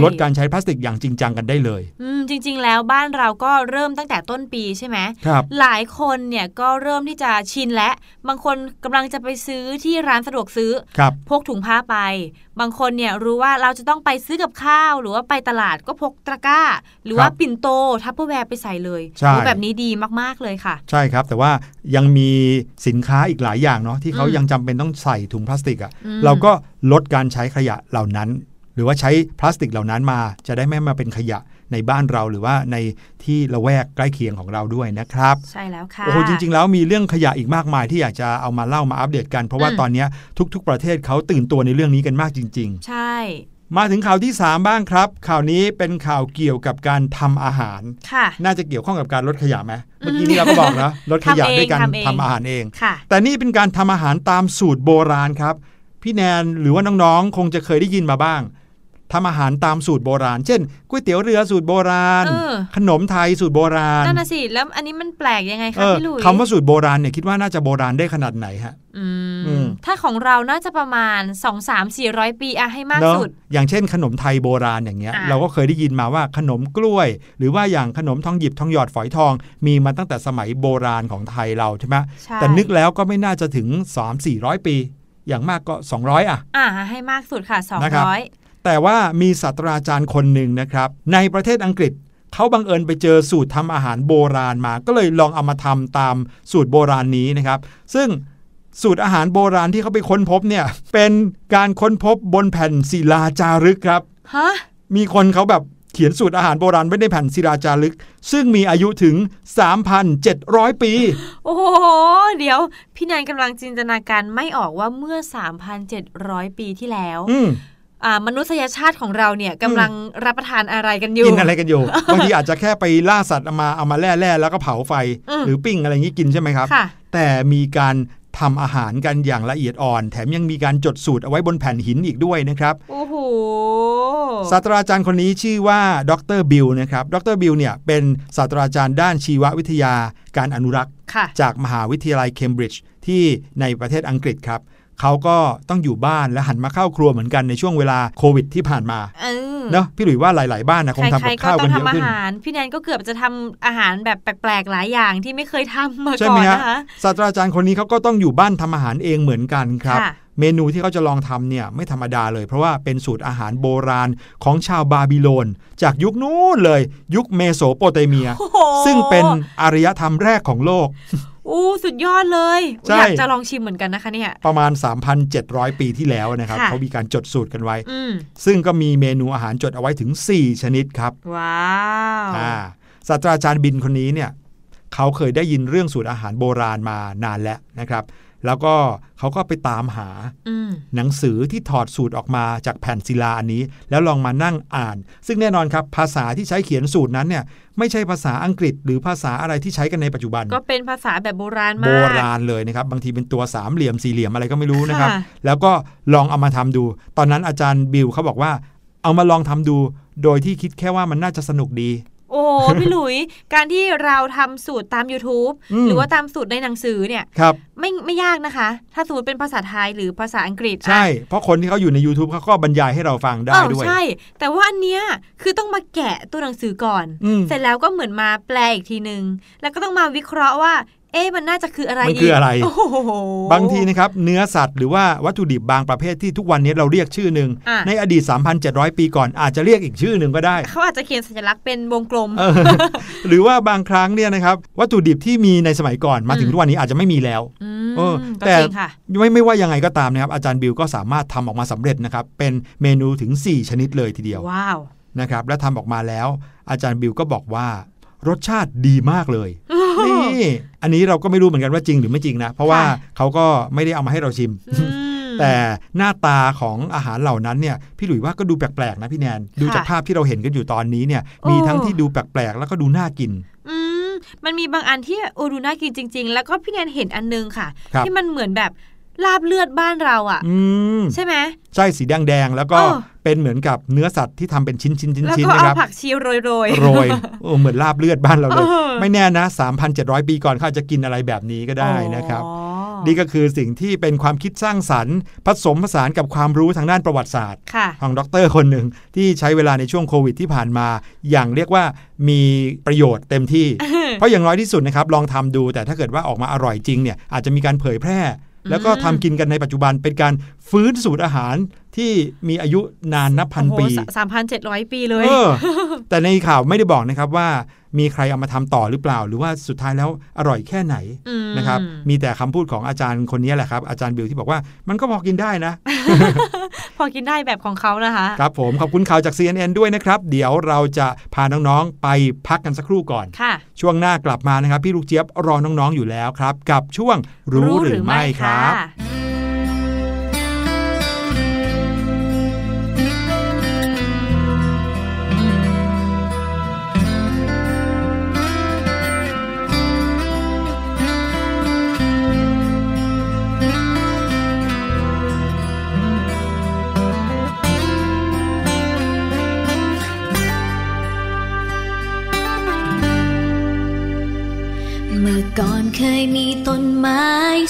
ลดการใช้พลาสติกอย่างจริงจังกันได้เลย อืมจริง ๆ แล้วบ้านเราก็เริ่มตั้งแต่ต้นปีใช่ไหมครับหลายคนเนี่ยก็เริ่มที่จะชินและบางคนกำลังจะไปซื้อที่ร้านสะดวกซื้อครับพกถุงผ้าไป บางคนเนี่ยรู้ว่าเราจะต้องไปซื้อกับข้าว หรือว่าไปตลาดก็พกตะกร้า หรือว่าครับปิ่นโต Tupperware ไปใส่เลยใช่โอ้แบบนี้ดีมากๆเลยค่ะ ใช่ครับ แต่ว่ายังมีสินค้าอีกหลายอย่างเนาะที่เขาอืมยังจำเป็นต้องใส่ถุงพลาสติกอะค่ะอืมเราก็ลดการใช้ขยะเหล่านั้นห รือว่าใช้พลาสติกเหล่านั้นมา จะได้ไม่มาเป็นขยะในบ้านเราหรือว่าในที่ละแวกใกล้เคียงของเราด้วยนะครับ ใช่แล้วค่ะโอ้โหจริง ๆ แล้วมีเรื่องขยะอีกมากมายที่อยากจะเอามาเล่ามาอัปเดตกัน เพราะว่าอืมตอนเนี้ยทุก ๆ ประเทศเขาตื่นตัวในเรื่องนี้กันมากจริงใช่ๆมาถึงข่าวที่ 3 บ้างครับ ข่าวนี้เป็นข่าวเกี่ยวกับการทำอาหารค่ะน่าจะเกี่ยวข้องกับการลดขยะไหมเมื่อกี้นี้เราก็บอกนะลดขยะทำเองด้วยการทำเองทำอาหารเองค่ะแต่นี่เป็นการทำอาหารตามสูตรโบราณครับพี่แนนหรือว่าน้องๆ คงจะเคยได้ยินมาบ้าง ทำอาหารตามสูตรโบราณ เช่นก๋วยเตี๋ยวเรือสูตรโบราณเออขนมไทยสูตรโบราณนั่นน่ะสิแล้วอันนี้มันแปลกยังไงเอคะอพี่หลุยคำว่าสูตรโบราณเนี่ยคิดว่าน่าจะโบราณได้ขนาดไหนฮะอือืมมถ้าของเราน่าจะประมาณ 2 3 4 0 0 ปีอะให้มากเนอะสุด อย่างเช่นขนมไทยโบราณอย่างเงี้ยอะเราก็เคยได้ยินมาว่าขนมกล้วย หรือว่าอย่างขนมทองหยิบทองหยอดฝอยทอง มีมาตั้งแต่สมัยโบราณของไทยเราใช่ไหมใช่แต่นึกแล้วก็ไม่น่าจะถึง 3 4 0 0 ปีอย่างมากก็ 200 อะ อ่าให้มากสุดค่ะนะครับ200 แต่ว่ามีศาสตราจารย์คนหนึ่งนะครับ ในประเทศอังกฤษเขาบังเอิญไปเจอสูตรทำอาหารโบราณมา ก็เลยลองเอามาทำตามสูตรโบราณนี้นะครับ ซึ่งสูตรอาหารโบราณที่เขาไปค้นพบเนี่ย เป็นการค้นพบบนแผ่นศิลาจารึกครับฮะมีคนเขาแบบเขียนสูตรอาหารโบราณไว้ในแผ่นศิลาจารึก ซึ่งมีอายุถึง 3,700 ปี โอ้โห เดี๋ยว พี่แนนกำลังจินตนาการไม่ออกว่าเมื่อ 3,700 ปีที่แล้วอื มอ่ามนุษยชาติของเราเนี่ยกำลังรับประทานอะไรกันอยู่กินอะไรกันอยู่บางทีอาจจะแค่ไปล่าสัตว์เอามาเอามาแล่ๆแล้วก็เผาไฟอืมหรือปิ้งอะไรอย่างนี้กินใช่ไหมครับค่ะแต่มีการทำอาหารกันอย่างละเอียดอ่อน แถมยังมีการจดสูตรเอาไว้บนแผ่นหินอีกด้วยนะครับโอ้โหศาสตราจารย์คนนี้ชื่อว่าดรบิลนะครับดรบิลเนี่ยเป็นศาสตราจารย์ด้านชีววิทยาการอนุรักษ์ค่ะจากมหาวิทยาลัยเคมบริดจ์ที่ในประเทศอังกฤษครับ เขาก็ต้องอยู่บ้านและหันมาเข้าครัวเหมือนกันในช่วงเวลาโควิดที่ผ่านมาเออเนาะพี่หลุยว่าหลาย ๆ บ้านนะคงทำใครกับๆก็ข้าวต้กัอนงเยอะทำอาขึ้นหารพี่แนนก็เกือบจะทำอาหารแบบแปลก ๆ หลายอย่างที่ไม่เคยทำมาใช่ก่ไหอมนฮะนะคะศาสตราจารย์คนนี้เขาก็ต้องอยู่บ้านทำอาหารเองเหมือนกันครับค่ะเมนูที่เขาจะลองทำเนี่ยไม่ธรรมดาเลย เพราะว่าเป็นสูตรอาหารโบราณของชาวบาบิโลน จากยุคนู้นเลย ยุคเมโสโปเตเมียโอ้โหซึ่งเป็นอารยธรรมแรกของโลก อู้สุดยอดเลยใช่อยากจะลองชิมเหมือนกันนะคะเนี่ย ประมาณ 3,700 ปีที่แล้วนะครับค่ะเขามีการจดสูตรกันไว้อืมซึ่งก็มีเมนูอาหารจดเอาไว้ถึง 4 ชนิดครับ ว้าวอ่าศาสตราจารย์บินคนนี้เนี่ยเขาเคยได้ยินเรื่องสูตรอาหารโบราณมานานแล้วนะครับ แล้วก็เขาก็ไปตามหาอืมหนังสือที่ถอดสูตรออกมาจากแผ่นศิลาอันนี้ แล้วลองมานั่งอ่าน ซึ่งแน่นอนครับ ภาษาที่ใช้เขียนสูตรนั้นเนี่ยไม่ใช่ภาษาอังกฤษ หรือภาษาอะไรที่ใช้กันในปัจจุบัน ก็เป็นภาษาแบบโบราณโบมากราณเลยนะครับ บางทีเป็นตัวสามเหลี่ยมสี่เหลี่ยมอะไรก็ไม่รู้นะครับค่ะแล้วก็ลองเอามาทำดู ตอนนั้นอาจารย์บิวเขาบอกว่า เอามาลองทำดู โดยที่คิดแค่ว่ามันน่าจะสนุกดี โอ้โหพี่หลุย การที่เราทำสูตรตาม YouTube อืมหรือว่าตามสูตรในหนังสือเนี่ยครับไม่ไม่ยากนะคะ ถ้าสมมติเป็นภาษาไทยหรือภาษาอังกฤษ ใช่อะเพราะคนที่เขาอยู่ใน YouTube เขาก็บรรยายให้เราฟังได้เออด้วยใช่ แต่ว่าอันเนี้ยคือต้องมาแกะตัวหนังสือก่อนอืมเสร็จแล้วก็เหมือนมาแปลอีกทีนึง แล้วก็ต้องมาวิเคราะห์ว่า เอ๊ะมันน่าจะคืออะไรมันคืออะไรโอ้โหบางทีนะครับเนื้อสัตว์หรือว่าวัตถุดิบบางประเภทที่ทุกวันนี้เราเรียกชื่อหนึ่งอะในอดีต 3,700 ปีก่อนอาจจะเรียกอีกชื่อหนึ่งก็ได้ เขาอาจจะเขียนสัญลักษณ์เป็นวงกลมเออหรือว่าบางครั้งเนี่ยนะครับวัตถุดิบที่มีในสมัยก่อนมาถึงอืมทุกวันนี้อาจจะไม่มีแล้วอืเออมก็แต่จริงค่ะไม่ไม่ว่ายังไงก็ตามนะครับอาจารย์บิวก็สามารถทำออกมาสำเร็จนะครับเป็นเมนูถึง 4 ชนิดเลยทีเดียวว้าวนะครับและทำออกมาแล้ว อาจารย์บิวก็บอกว่ารสชาติดีมากเลย นี่อันนี้เราก็ไม่รู้เหมือนกันว่าจริงหรือไม่จริงนะ เพราะว่าค่ะเขาก็ไม่ได้เอามาให้เราชิมอืมแต่หน้าตาของอาหารเหล่านั้นเนี่ยพี่หลุยว่าก็ดูแปลกๆนะพี่แนนดูจากภาพที่เราเห็นกันอยู่ตอนนี้เนี่ยโอ้มีทั้งที่ดูแปลกๆแล้วก็ดูน่ากินอืมมันมีบางอันที่โอดูน่ากินจริง ๆ แล้วก็พี่แนนเห็นอันนึงค่ะครับที่มันเหมือนแบบ ลาบเลือดบ้านเราอะอืมใช่ไหมใช่สีแดงๆแล้วก็เออเป็นเหมือนกับเนื้อสัตว์ที่ทำเป็นชิ้นๆชิ้นแล้วชิ้นก็นะเอาครับผักชีโรยๆโรยโอ้เหมือนลาบเลือดบ้านเราเลยเออไม่แน่นะ 3,700 ปีก่อนเขาอาจจะกินอะไรแบบนี้ก็ได้นะครับอ๋อนี่ก็คือสิ่งที่เป็นความคิดสร้างสรรค์ ผสมผสานกับความรู้ทางด้านประวัติศาสตร์ค่ะของดรคนหนึ่งที่ใช้เวลาในช่วงโควิดที่ผ่านมา อย่างเรียกว่ามีประโยชน์เต็มที่ เพราะอย่างน้อยที่สุดนะครับลองทำดู แต่ถ้าเกิดว่าออกมาอร่อยจริงเนี่ยอาจจะมีการเผยแพร่ แล้วก็ทำกินกันในปัจจุบันเป็นการฟื้นสูตรอาหารที่มีอายุนานนับพันปีสามพันเจ็ดร้อยปีเลยเออแต่ในข่าวไม่ได้บอกนะครับว่ามีใครเอามาทำต่อหรือเปล่า หรือว่าสุดท้ายแล้วอร่อยแค่ไหนมนะครับ มีแต่คำพูดของอาจารย์คนนี้แหละครับ อาจารย์บิวที่บอกว่ามันก็พอกินได้นะ พอกินได้แบบของเขานะคะ ครับผม ขอบคุณข่าวจาก CNN ด้วยนะครับ เดี๋ยวเราจะพาน้องๆ ไปพักกันสักครู่ก่อนค่ะ ช่วงหน้ากลับมานะครับ พี่ลูกเจี๊ยบรอน้องๆอยู่แล้วครับ กับช่วงรู้หรือไม่ครับ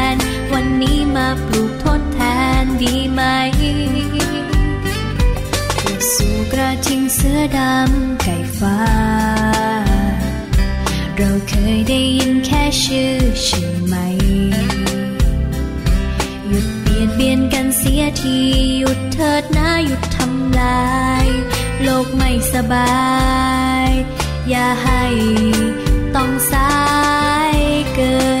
น นี้มาปลูกทดแทนดีไหมสู่กระทิงเสือดำไก่ฟ้า เราเคยได้ยินแค่ชื่อใช่ไหม หยุดเบียดเบียนกันเสียที หยุดเถิดนะหยุดทำลาย โลกไม่สบาย อย่าให้ต้องสายเกิน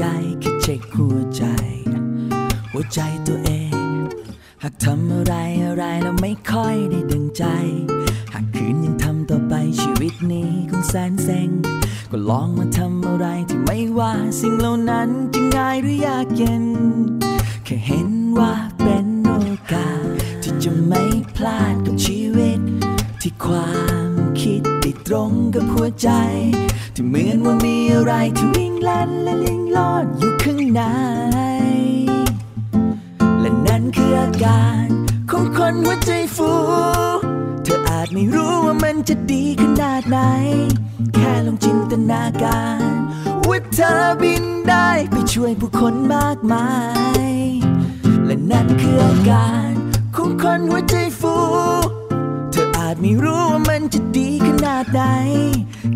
ใหญ่แค่เช็คหัวใจ หัวใจตัวเอง หากทำอะไรอะไรแล้วไม่ค่อยได้ดังใจ หากคืนยังทำต่อไปชีวิตนี้คงแสนเซ็งก็ลองมาทำอะไรที่ไม่ว่าสิ่งเหล่านั้นจะง่ายหรือยากเย็น แค่เห็นว่าเป็นโอกาสที่จะไม่พลาดกับชีวิต ที่ความคิดติดตรงกับหัวใจ ที่เหมือนว่ามีอะไรที่วิ่งล่นและลิงลอดอยู่ข้างใน และนั่นคืออาการของคนหัวใจฟู เธออาจไม่รู้ว่ามันจะดีขนาดไหน แค่ลองจินตนาการว่าเธอบินได้ไปช่วยผู้คนมากมาย และนั่นคืออาการของคนหัวใจฟู เธออาจไม่รู้ว่ามันจะดีขนาดไหน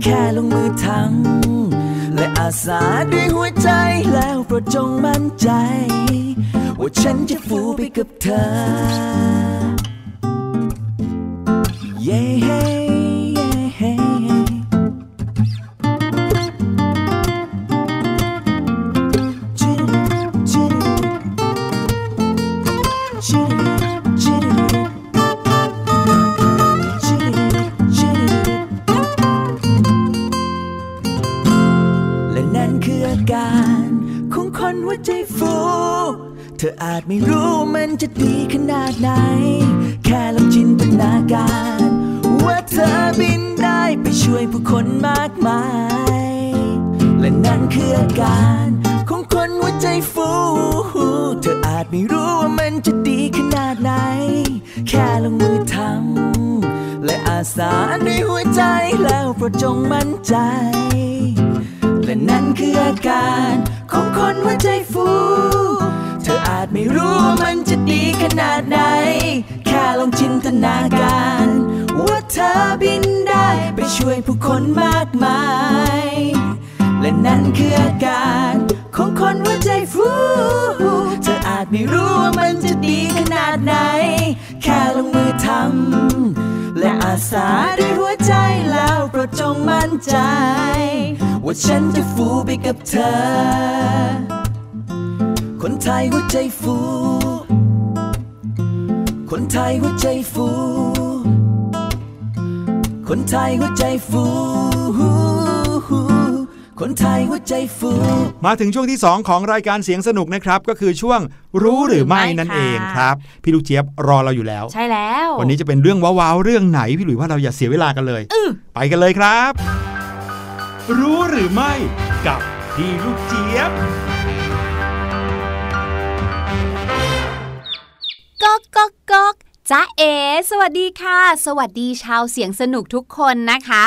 แค่ลงมือทำและอาสาด้วยหัวใจแล้วโปรดจงมั่นใจ ว่าฉันจะฟูไปกับเธอเธออาจไม่รู้มันจะดีขนาดไหน แค่ลองจินตนาการ ว่าเธอบินได้ไปช่วยผู้คนมากมาย และนั่นคืออาการของคนหัวใจฟู เธออาจไม่รู้ว่ามันจะดีขนาดไหน แค่ลงมือทำและอาสาด้วยหัวใจแล้วโปรดจงมั่นใจ และนั่นคืออาการของคนหัวใจฟู จไม่รู้ว่ามันจะดีขนาดไหน แค่ลองจินตนาการ ว่าเธอบินได้ไปช่วยผู้คนมากมาย และนั่นคืออาการของคนหัวใจฟูเธออาจไม่รู้ว่ามันจะดีขนาดไหน แค่ลงมือทำและอาสาด้วยหัวใจแล้วโปรดจงมั่นใจ ว่าฉันจะฟูไปกับเธอ คนไทยหัวใจฟู คนไทยหัวใจฟู คนไทยหัวใจฟู คนไทยหัวใจฟู มาถึงช่วงที่ 2 ของรายการเสียงสนุกนะครับ ก็คือช่วงรู้หรือไม่นั่นเองครับ พี่ลูกเจี๊ยบรอเราอยู่แล้ว ใช่แล้ว วันนี้จะเป็นเรื่องว้าวๆเรื่องไหนพี่หลุยว่าเราอย่าเสียเวลากันเลยไปกันเลยครับ รู้หรือไม่กับพี่ลูกเจี๊ยบ ก๊อกก๊อกก๊อกจ้าเอ๋สวัสดีค่ะ สวัสดีชาวเสียงสนุกทุกคนนะคะ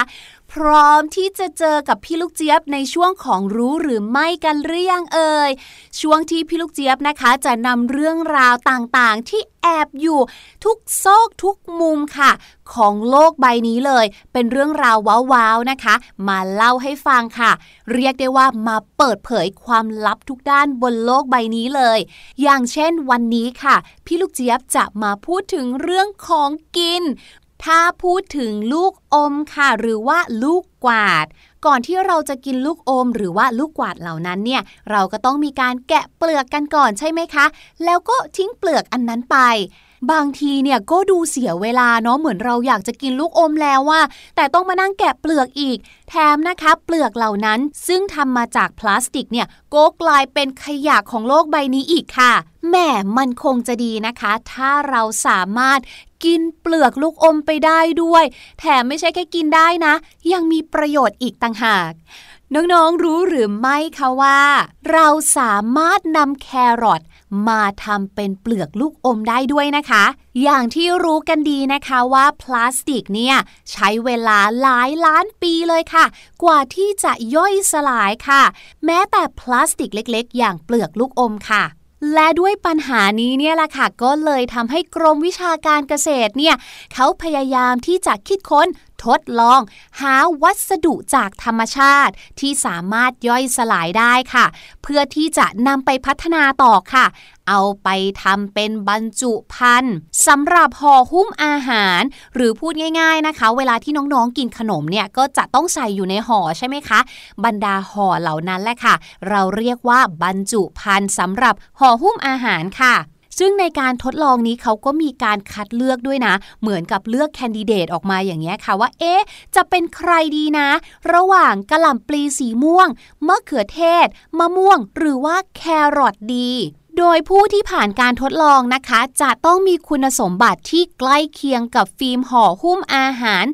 พร้อมที่จะเจอกับพี่ลูกเจี๊ยบในช่วงของรู้หรือไม่กันหรือยังเอ่ยช่วงที่พี่ลูกเจี๊ยบนะคะ จะนำเรื่องราวต่างๆ ที่แอบอยู่ทุกซอกทุกมุมค่ะ ของโลกใบนี้เลย เป็นเรื่องราวว้าวๆนะคะ มาเล่าให้ฟังค่ะ เรียกได้ว่ามาเปิดเผยความลับทุกด้านบนโลกใบนี้เลย อย่างเช่นวันนี้ค่ะ พี่ลูกเจี๊ยบจะมาพูดถึงเรื่องของกิน ถ้าพูดถึงลูกอมค่ะ หรือว่าลูกกวาด ก่อนที่เราจะกินลูกอม หรือว่าลูกกวาดเหล่านั้นเนี่ย เราก็ต้องมีการแกะเปลือกกันก่อนใช่ไหมคะ แล้วก็ทิ้งเปลือกอันนั้นไปบางทีเนี่ยก็ดูเสียเวลาเนาะเหมือนเราอยากจะกินลูกอมแล้วว่า แต่ต้องมานั่งแกะเปลือกอีก แถมนะคะ เปลือกเหล่านั้นซึ่งทำมาจากพลาสติกเนี่ยก็กลายเป็นขยะของโลกใบนี้อีกค่ะ แหมมันคงจะดีนะคะ ถ้าเราสามารถกินเปลือกลูกอมไปได้ด้วย แถมไม่ใช่แค่กินได้นะ ยังมีประโยชน์อีกต่างหาก น้องๆรู้หรือไม่คะว่า เราสามารถนำแครอทมาทำเป็นเปลือกลูกอมได้ด้วยนะคะ อย่างที่รู้กันดีนะคะว่าพลาสติกเนี่ยใช้เวลาหลายล้านปีเลยค่ะ กว่าที่จะย่อยสลายค่ะ แม้แต่พลาสติกเล็กๆ อย่างเปลือกลูกอมค่ะ และด้วยปัญหานี้เนี่ยแหละค่ะก็เลยทำให้กรมวิชาการเกษตรเนี่ยเขาพยายามที่จะคิดค้นทดลอง หาวัสดุจากธรรมชาติ ที่สามารถย่อยสลายได้ค่ะ เพื่อที่จะนำไปพัฒนาต่อค่ะ เอาไปทำเป็นบรรจุภัณฑ์สำหรับห่อหุ้มอาหาร หรือพูดง่ายๆนะคะ เวลาที่น้องๆกินขนมเนี่ยก็จะต้องใส่อยู่ในห่อใช่ไหมคะ บรรดาห่อเหล่านั้นแหละค่ะ เราเรียกว่าบรรจุภัณฑ์สำหรับห่อหุ้มอาหารค่ะซึ่งในการทดลองนี้เขาก็มีการคัดเลือกด้วยนะ เหมือนกับเลือกแคนดิเดตออกมาอย่างเงี้ยค่ะว่า เอ๊ะ จะเป็นใครดีนะ ระหว่างกะหล่ำปลีสีม่วงมะเขือเทศ มะม่วง หรือว่าแครอทดี โดยผู้ที่ผ่านการทดลองนะคะ จะต้องมีคุณสมบัติที่ใกล้เคียงกับฟิล์มห่อหุ้มอาหาร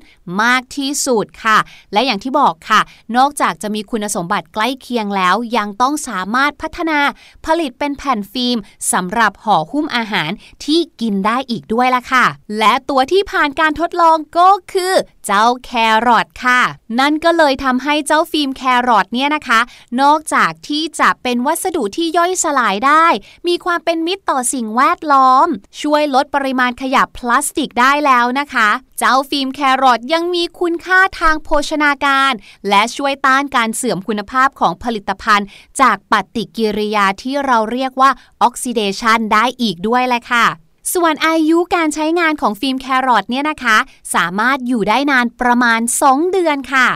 มากที่สุดค่ะ และอย่างที่บอกค่ะ นอกจากจะมีคุณสมบัติใกล้เคียงแล้ว ยังต้องสามารถพัฒนาผลิตเป็นแผ่นฟิล์มสำหรับห่อหุ้มอาหารที่กินได้อีกด้วยล่ะค่ะ และตัวที่ผ่านการทดลองก็คือ เจ้าแครอทค่ะ นั่นก็เลยทำให้เจ้าฟิล์มแครอทเนี่ยนะคะ นอกจากที่จะเป็นวัสดุที่ย่อยสลายได้มีความเป็นมิตรต่อสิ่งแวดล้อม ช่วยลดปริมาณขยะพลาสติกได้แล้วนะคะ เจ้าฟิล์มแครอทยังมีคุณค่าทางโภชนาการ และช่วยต้านการเสื่อมคุณภาพของผลิตภัณฑ์ จากปฏิกิริยาที่เราเรียกว่าออกซิเดชันได้อีกด้วยแหละค่ะส่วนอายุการใช้งานของฟิล์มแครอทเนี่ยนะคะ สามารถอยู่ได้นานประมาณ 2 เดือนค่ะ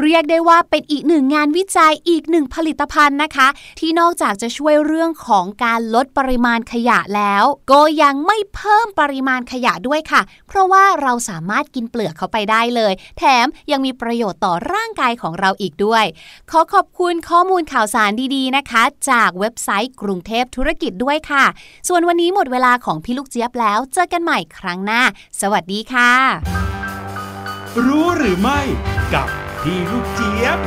เรียกได้ว่าเป็นอีกหนึ่งงานวิจัยอีกหนึ่งผลิตภัณฑ์นะคะ ที่นอกจากจะช่วยเรื่องของการลดปริมาณขยะแล้ว ก็ยังไม่เพิ่มปริมาณขยะด้วยค่ะ เพราะว่าเราสามารถกินเปลือกเขาไปได้เลย แถมยังมีประโยชน์ต่อร่างกายของเราอีกด้วย ขอขอบคุณข้อมูลข่าวสารดีๆนะคะ จากเว็บไซต์กรุงเทพธุรกิจด้วยค่ะ ส่วนวันนี้หมดเวลาของพี่ลูกเจี๊ยบแล้ว เจอกันใหม่ครั้งหน้า สวัสดีค่ะ รู้หรือไม่กับ พี่ลูกเจี๊ยบ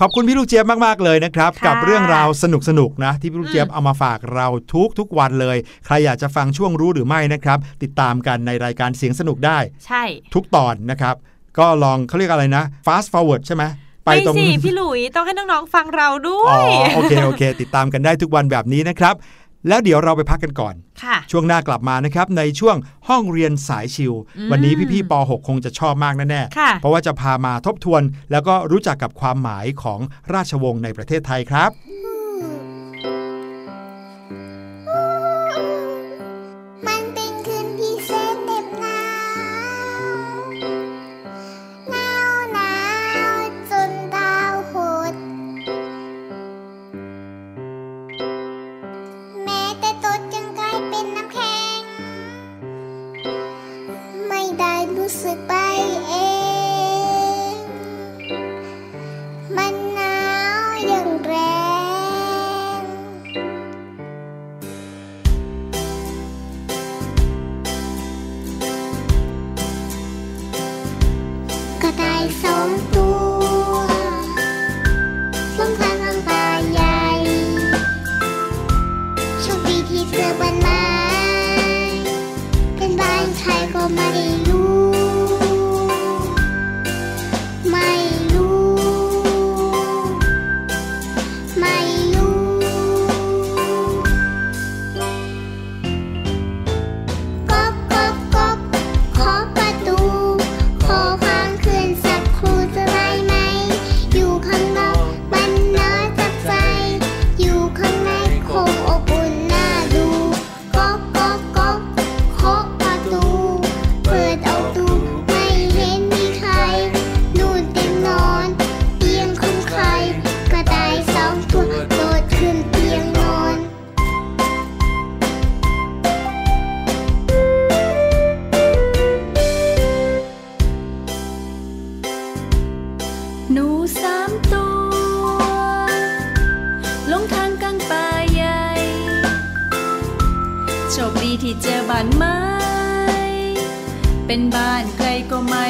ขอบคุณพี่ลูกเจี๊ยบมากๆเลยนะครับ ค่ะ กับเรื่องราวสนุกๆนะที่พี่ลูกเจี๊ยบอืมเอามาฝากเราทุกทุกๆวันเลย ใครอยากจะฟังช่วงรู้หรือไม่นะครับ ติดตามกันในรายการเสียงสนุกได้ ใช่ทุกตอนนะครับ ก็ลองเขาเรียกอะไรนะ fast forward ใช่ไหมไปไม่ตรง สิพี่หลุยต้องให้น้องๆฟังเราด้วอ๋อย โอเค โอเค ติดตามกันได้ทุกวันแบบนี้นะครับ แล้วเดี๋ยวเราไปพักกันก่อนค่ะช่วงหน้ากลับมานะครับในช่วงห้องเรียนสายชิวอืมวันนี้พี่ๆป .6 คงจะชอบมากแน่ค่ะๆเพราะว่าจะพามาทบทวน แล้วก็รู้จักกับความหมายของราชวงศ์ในประเทศไทยครับ หนูสามตัว ลงทางกลางป่าใหญ่โชคดีที่เจอบ้านไม้ เป็นบ้านใครก็ไม่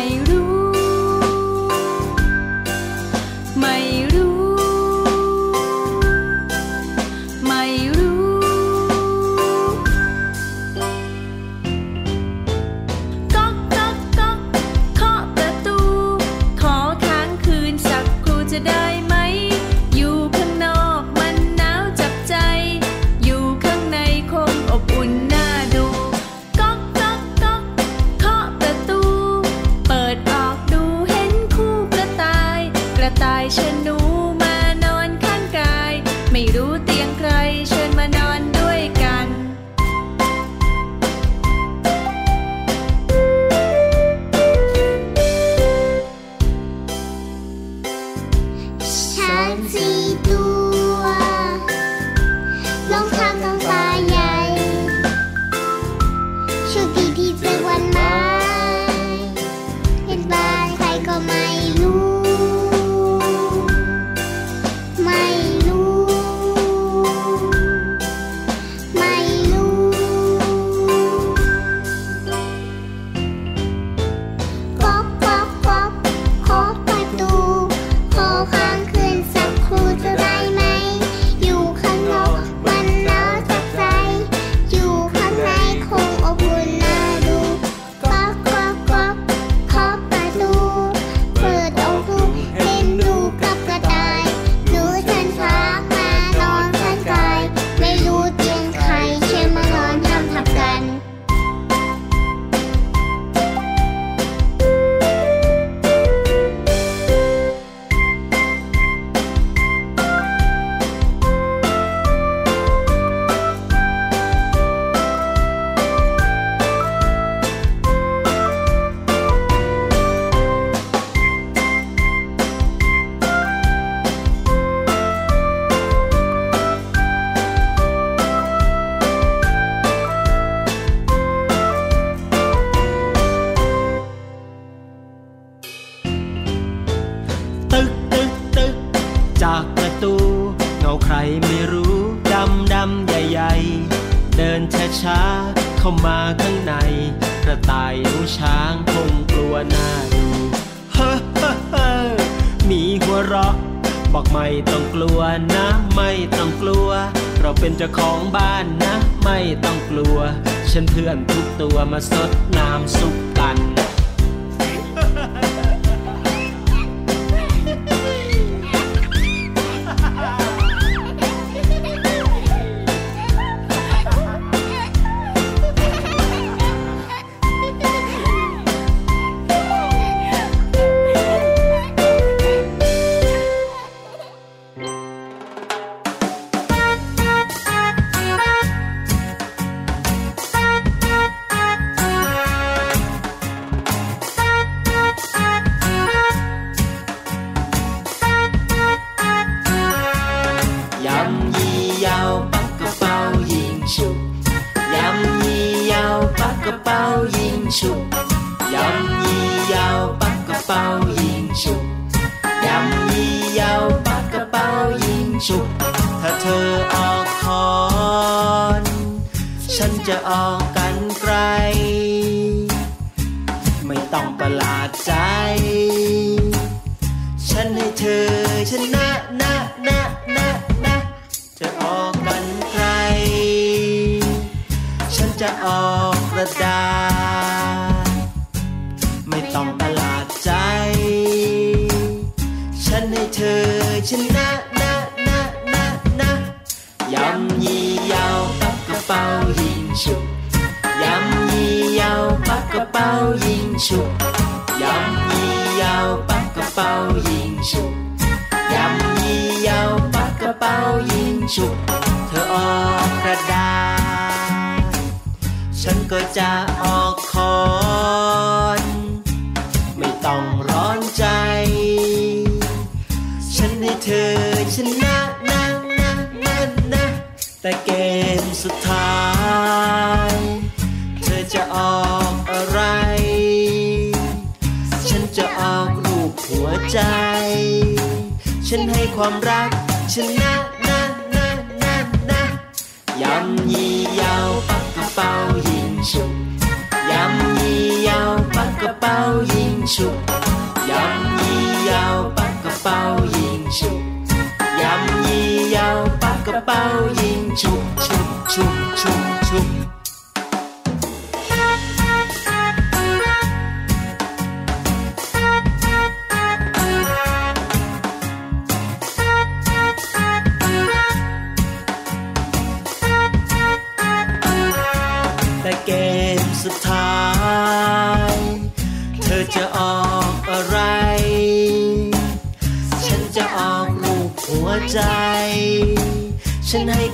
ฉัน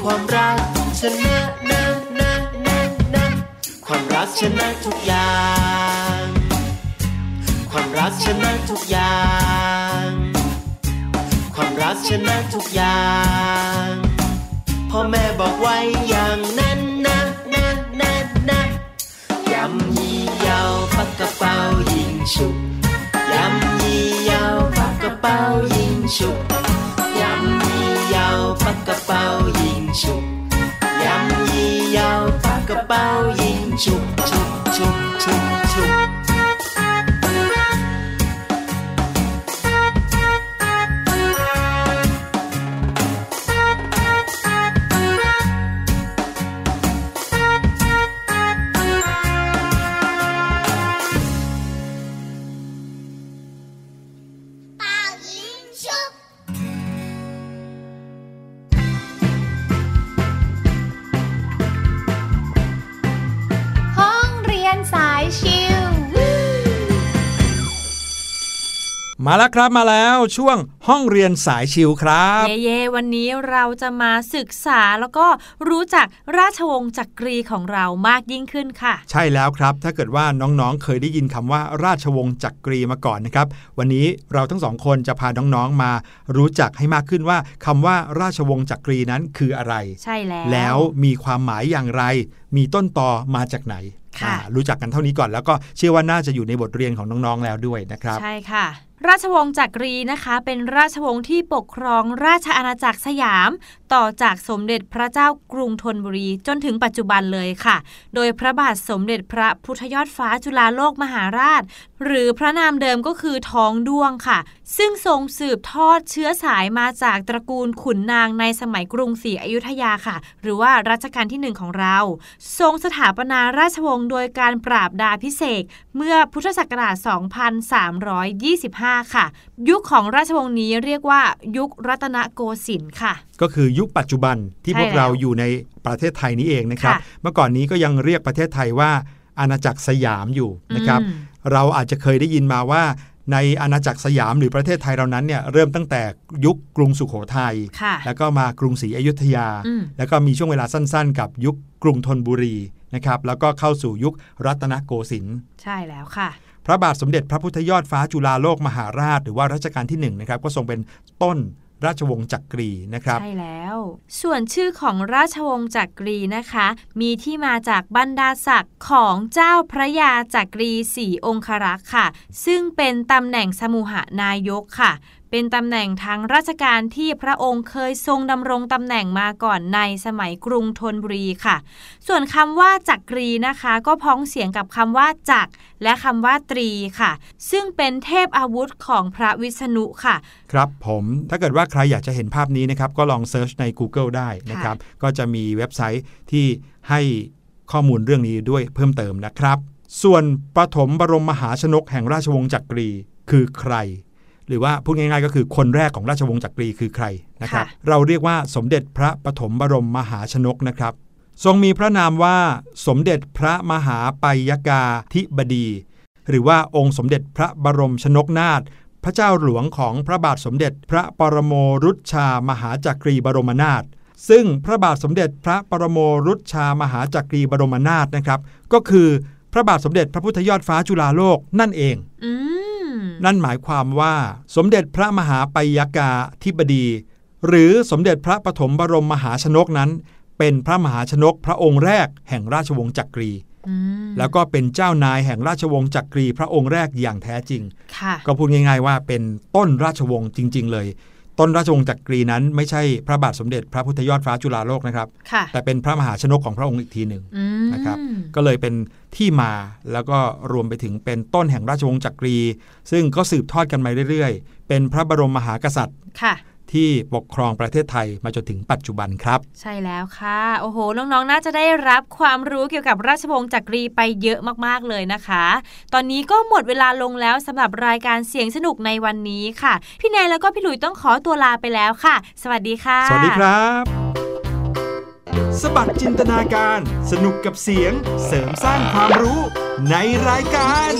ความรักชนะนะนะนะนะความรักชนะทุกอย่าง ความรักชนะทุกอย่าง ความรักชนะทุกอย่างพ่อแม่บอกไว้อย่างนั้นนะนะนะนะยำยี่ยาวปักกระเป๋ายิงฉุบยำยี่ยาวปักกระเป๋ายิงฉุบยำยี่ยาวปักกระเป๋ายิง ฉุบยำยี่ยาวปัก มาแล้วครับมาแล้วช่วงห้องเรียนสายชิวครับ เย่เย่วันนี้เราจะมาศึกษาแล้วก็รู้จักราชวงศ์จักรีของเรามากยิ่งขึ้นค่ะ ใช่แล้วครับ ถ้าเกิดว่าน้องๆเคยได้ยินคำว่าราชวงศ์จักรีมาก่อนนะครับ วันนี้เราทั้งสองคนจะพาน้องๆมารู้จักให้มากขึ้นว่าคำว่าราชวงศ์จักรีนั้นคืออะไร ใช่แล้ว แล้วมีความหมายอย่างไร มีต้นตอมาจากไหนค่ะอ่ารู้จักกันเท่านี้ก่อนแล้วก็เชื่อว่าน่าจะอยู่ในบทเรียนของน้องๆแล้วด้วยนะครับ ใช่ค่ะ ราชวงศ์จักรีนะคะ เป็นราชวงศ์ที่ปกครองราชอาณาจักรสยาม ต่อจากสมเด็จพระเจ้ากรุงธนบุรีจนถึงปัจจุบันเลยค่ะ โดยพระบาทสมเด็จพระพุทธยอดฟ้าจุฬาโลกมหาราช หรือพระนามเดิมก็คือท้องด้วงค่ะ ซึ่งทรงสืบทอดเชื้อสายมาจากตระกูลขุนนางในสมัยกรุงศรีอยุธยาค่ะ หรือว่ารัชกาลที่หนึ่งของเรา ทรงสถาปนาราชวงศ์โดยการปราบดาพิเศษเมื่อพุทธศักราช 2325ค่ะ ยุคของราชวงศ์นี้เรียกว่ายุครัตนโกสินทร์ค่ะ ก็คือยุคปัจจุบันที่ใช่พวกเราแล้วอยู่ในประเทศไทยนี้เองนะครับค่ะเมื่อก่อนนี้ก็ยังเรียกประเทศไทยว่าอาณาจักรสยามอยู่นะครับอืมเราอาจจะเคยได้ยินมาว่าในอาณาจักรสยามหรือประเทศไทยเรานั้นเนี่ยเริ่มตั้งแต่ยุคกรุงสุโขทัยค่ะแล้วก็มากรุงศรีอยุธยาอืมแล้วก็มีช่วงเวลาสั้นๆ กับยุคกรุงธนบุรีนะครับแล้วก็เข้าสู่ยุครัตนโกสินทร์ใช่แล้วค่ะ พระบาทสมเด็จพระพุทธยอดฟ้าจุฬาโลกมหาราช หรือว่ารัชกาลที่หนึ่งนะครับก็ทรงเป็นต้นราชวงศ์จักรีนะครับใช่แล้ว ส่วนชื่อของราชวงศ์จักรีนะคะ มีที่มาจากบรรดาศักดิ์ของเจ้าพระยาจักรีสี่องครักษ์ค่ะ ซึ่งเป็นตำแหน่งสมุหนายกค่ะ เป็นตำแหน่งทางราชการที่พระองค์เคยทรงดำรงตำแหน่งมาก่อนในสมัยกรุงธนบุรีค่ะ ส่วนคำว่าจักรีนะคะ ก็พ้องเสียงกับคำว่าจักรและคำว่าตรีค่ะ ซึ่งเป็นเทพอาวุธของพระวิษณุค่ะ ครับผมถ้าเกิดว่าใครอยากจะเห็นภาพนี้นะครับ ก็ลองเซิร์ชใน Google ได้นะครับ ก็จะมีเว็บไซต์ที่ให้ข้อมูลเรื่องนี้ด้วยเพิ่มเติมนะครับ ส่วนปฐมบรมมหาชนกแห่งราชวงศ์จักรีคือใคร หรือว่าพูดง่ายๆ ก็คือคนแรกของราชวงศ์จักรีคือใครนะครับค่ะเราเรียกว่าสมเด็จพระปฐมบรมมหาชนกนะครับ ทรงมีพระนามว่าสมเด็จพระมหาปัยกาธิบดี หรือว่าองค์สมเด็จพระบรมชนกนาถพระเจ้าหลวงของพระบาทสมเด็จพระปรโมรุชามหาจักรีบรมนาถซึ่งพระบาทสมเด็จพระปรโมรุชามหาจักรีบรมนาถนะครับ ก็คือพระบาทสมเด็จพระพุทธยอดฟ้าจุฬาโลกนั่นเอง อืม นั่นหมายความว่าสมเด็จพระมหาปัยยกาธิบดี หรือสมเด็จพระปฐมบรมมหาชนกนั้น เป็นพระมหาชนกพระองค์แรกแห่งราชวงศ์จักรีอืมแล้วก็เป็นเจ้านายแห่งราชวงศ์จักรีพระองค์แรกอย่างแท้จริงค่ะก็พูดง่าย ๆ ว่าเป็นต้นราชวงศ์จริง ๆ เลย ต้นราชวงศ์จักรีนั้นไม่ใช่พระบาทสมเด็จพระพุทธยอดฟ้าจุฬาโลกนะครับค่ะแต่เป็นพระมหาชนกของพระองค์อีกทีหนึ่งอืมนะครับ ก็เลยเป็นที่มาแล้วก็รวมไปถึงเป็นต้นแห่งราชวงศ์จักรี ซึ่งก็สืบทอดกันมาเรื่อยๆ เป็นพระบรมมหากษัตริย์ค่ะ ที่ปกครองประเทศไทยมาจนถึงปัจจุบันครับ ใช่แล้วค่ะ โอ้โห น้องๆน่าจะได้รับความรู้เกี่ยวกับราชวงศ์จักรีไปเยอะมากๆเลยนะคะ ตอนนี้ก็หมดเวลาลงแล้วสำหรับรายการเสียงสนุกในวันนี้ค่ะ พี่แนนแล้วก็พี่หลุยต้องขอตัวลาไปแล้วค่ะ สวัสดีค่ะ สวัสดีครับสบัดจินตนาการสนุกกับเสียงเสริมสร้างความรู้ในรายการ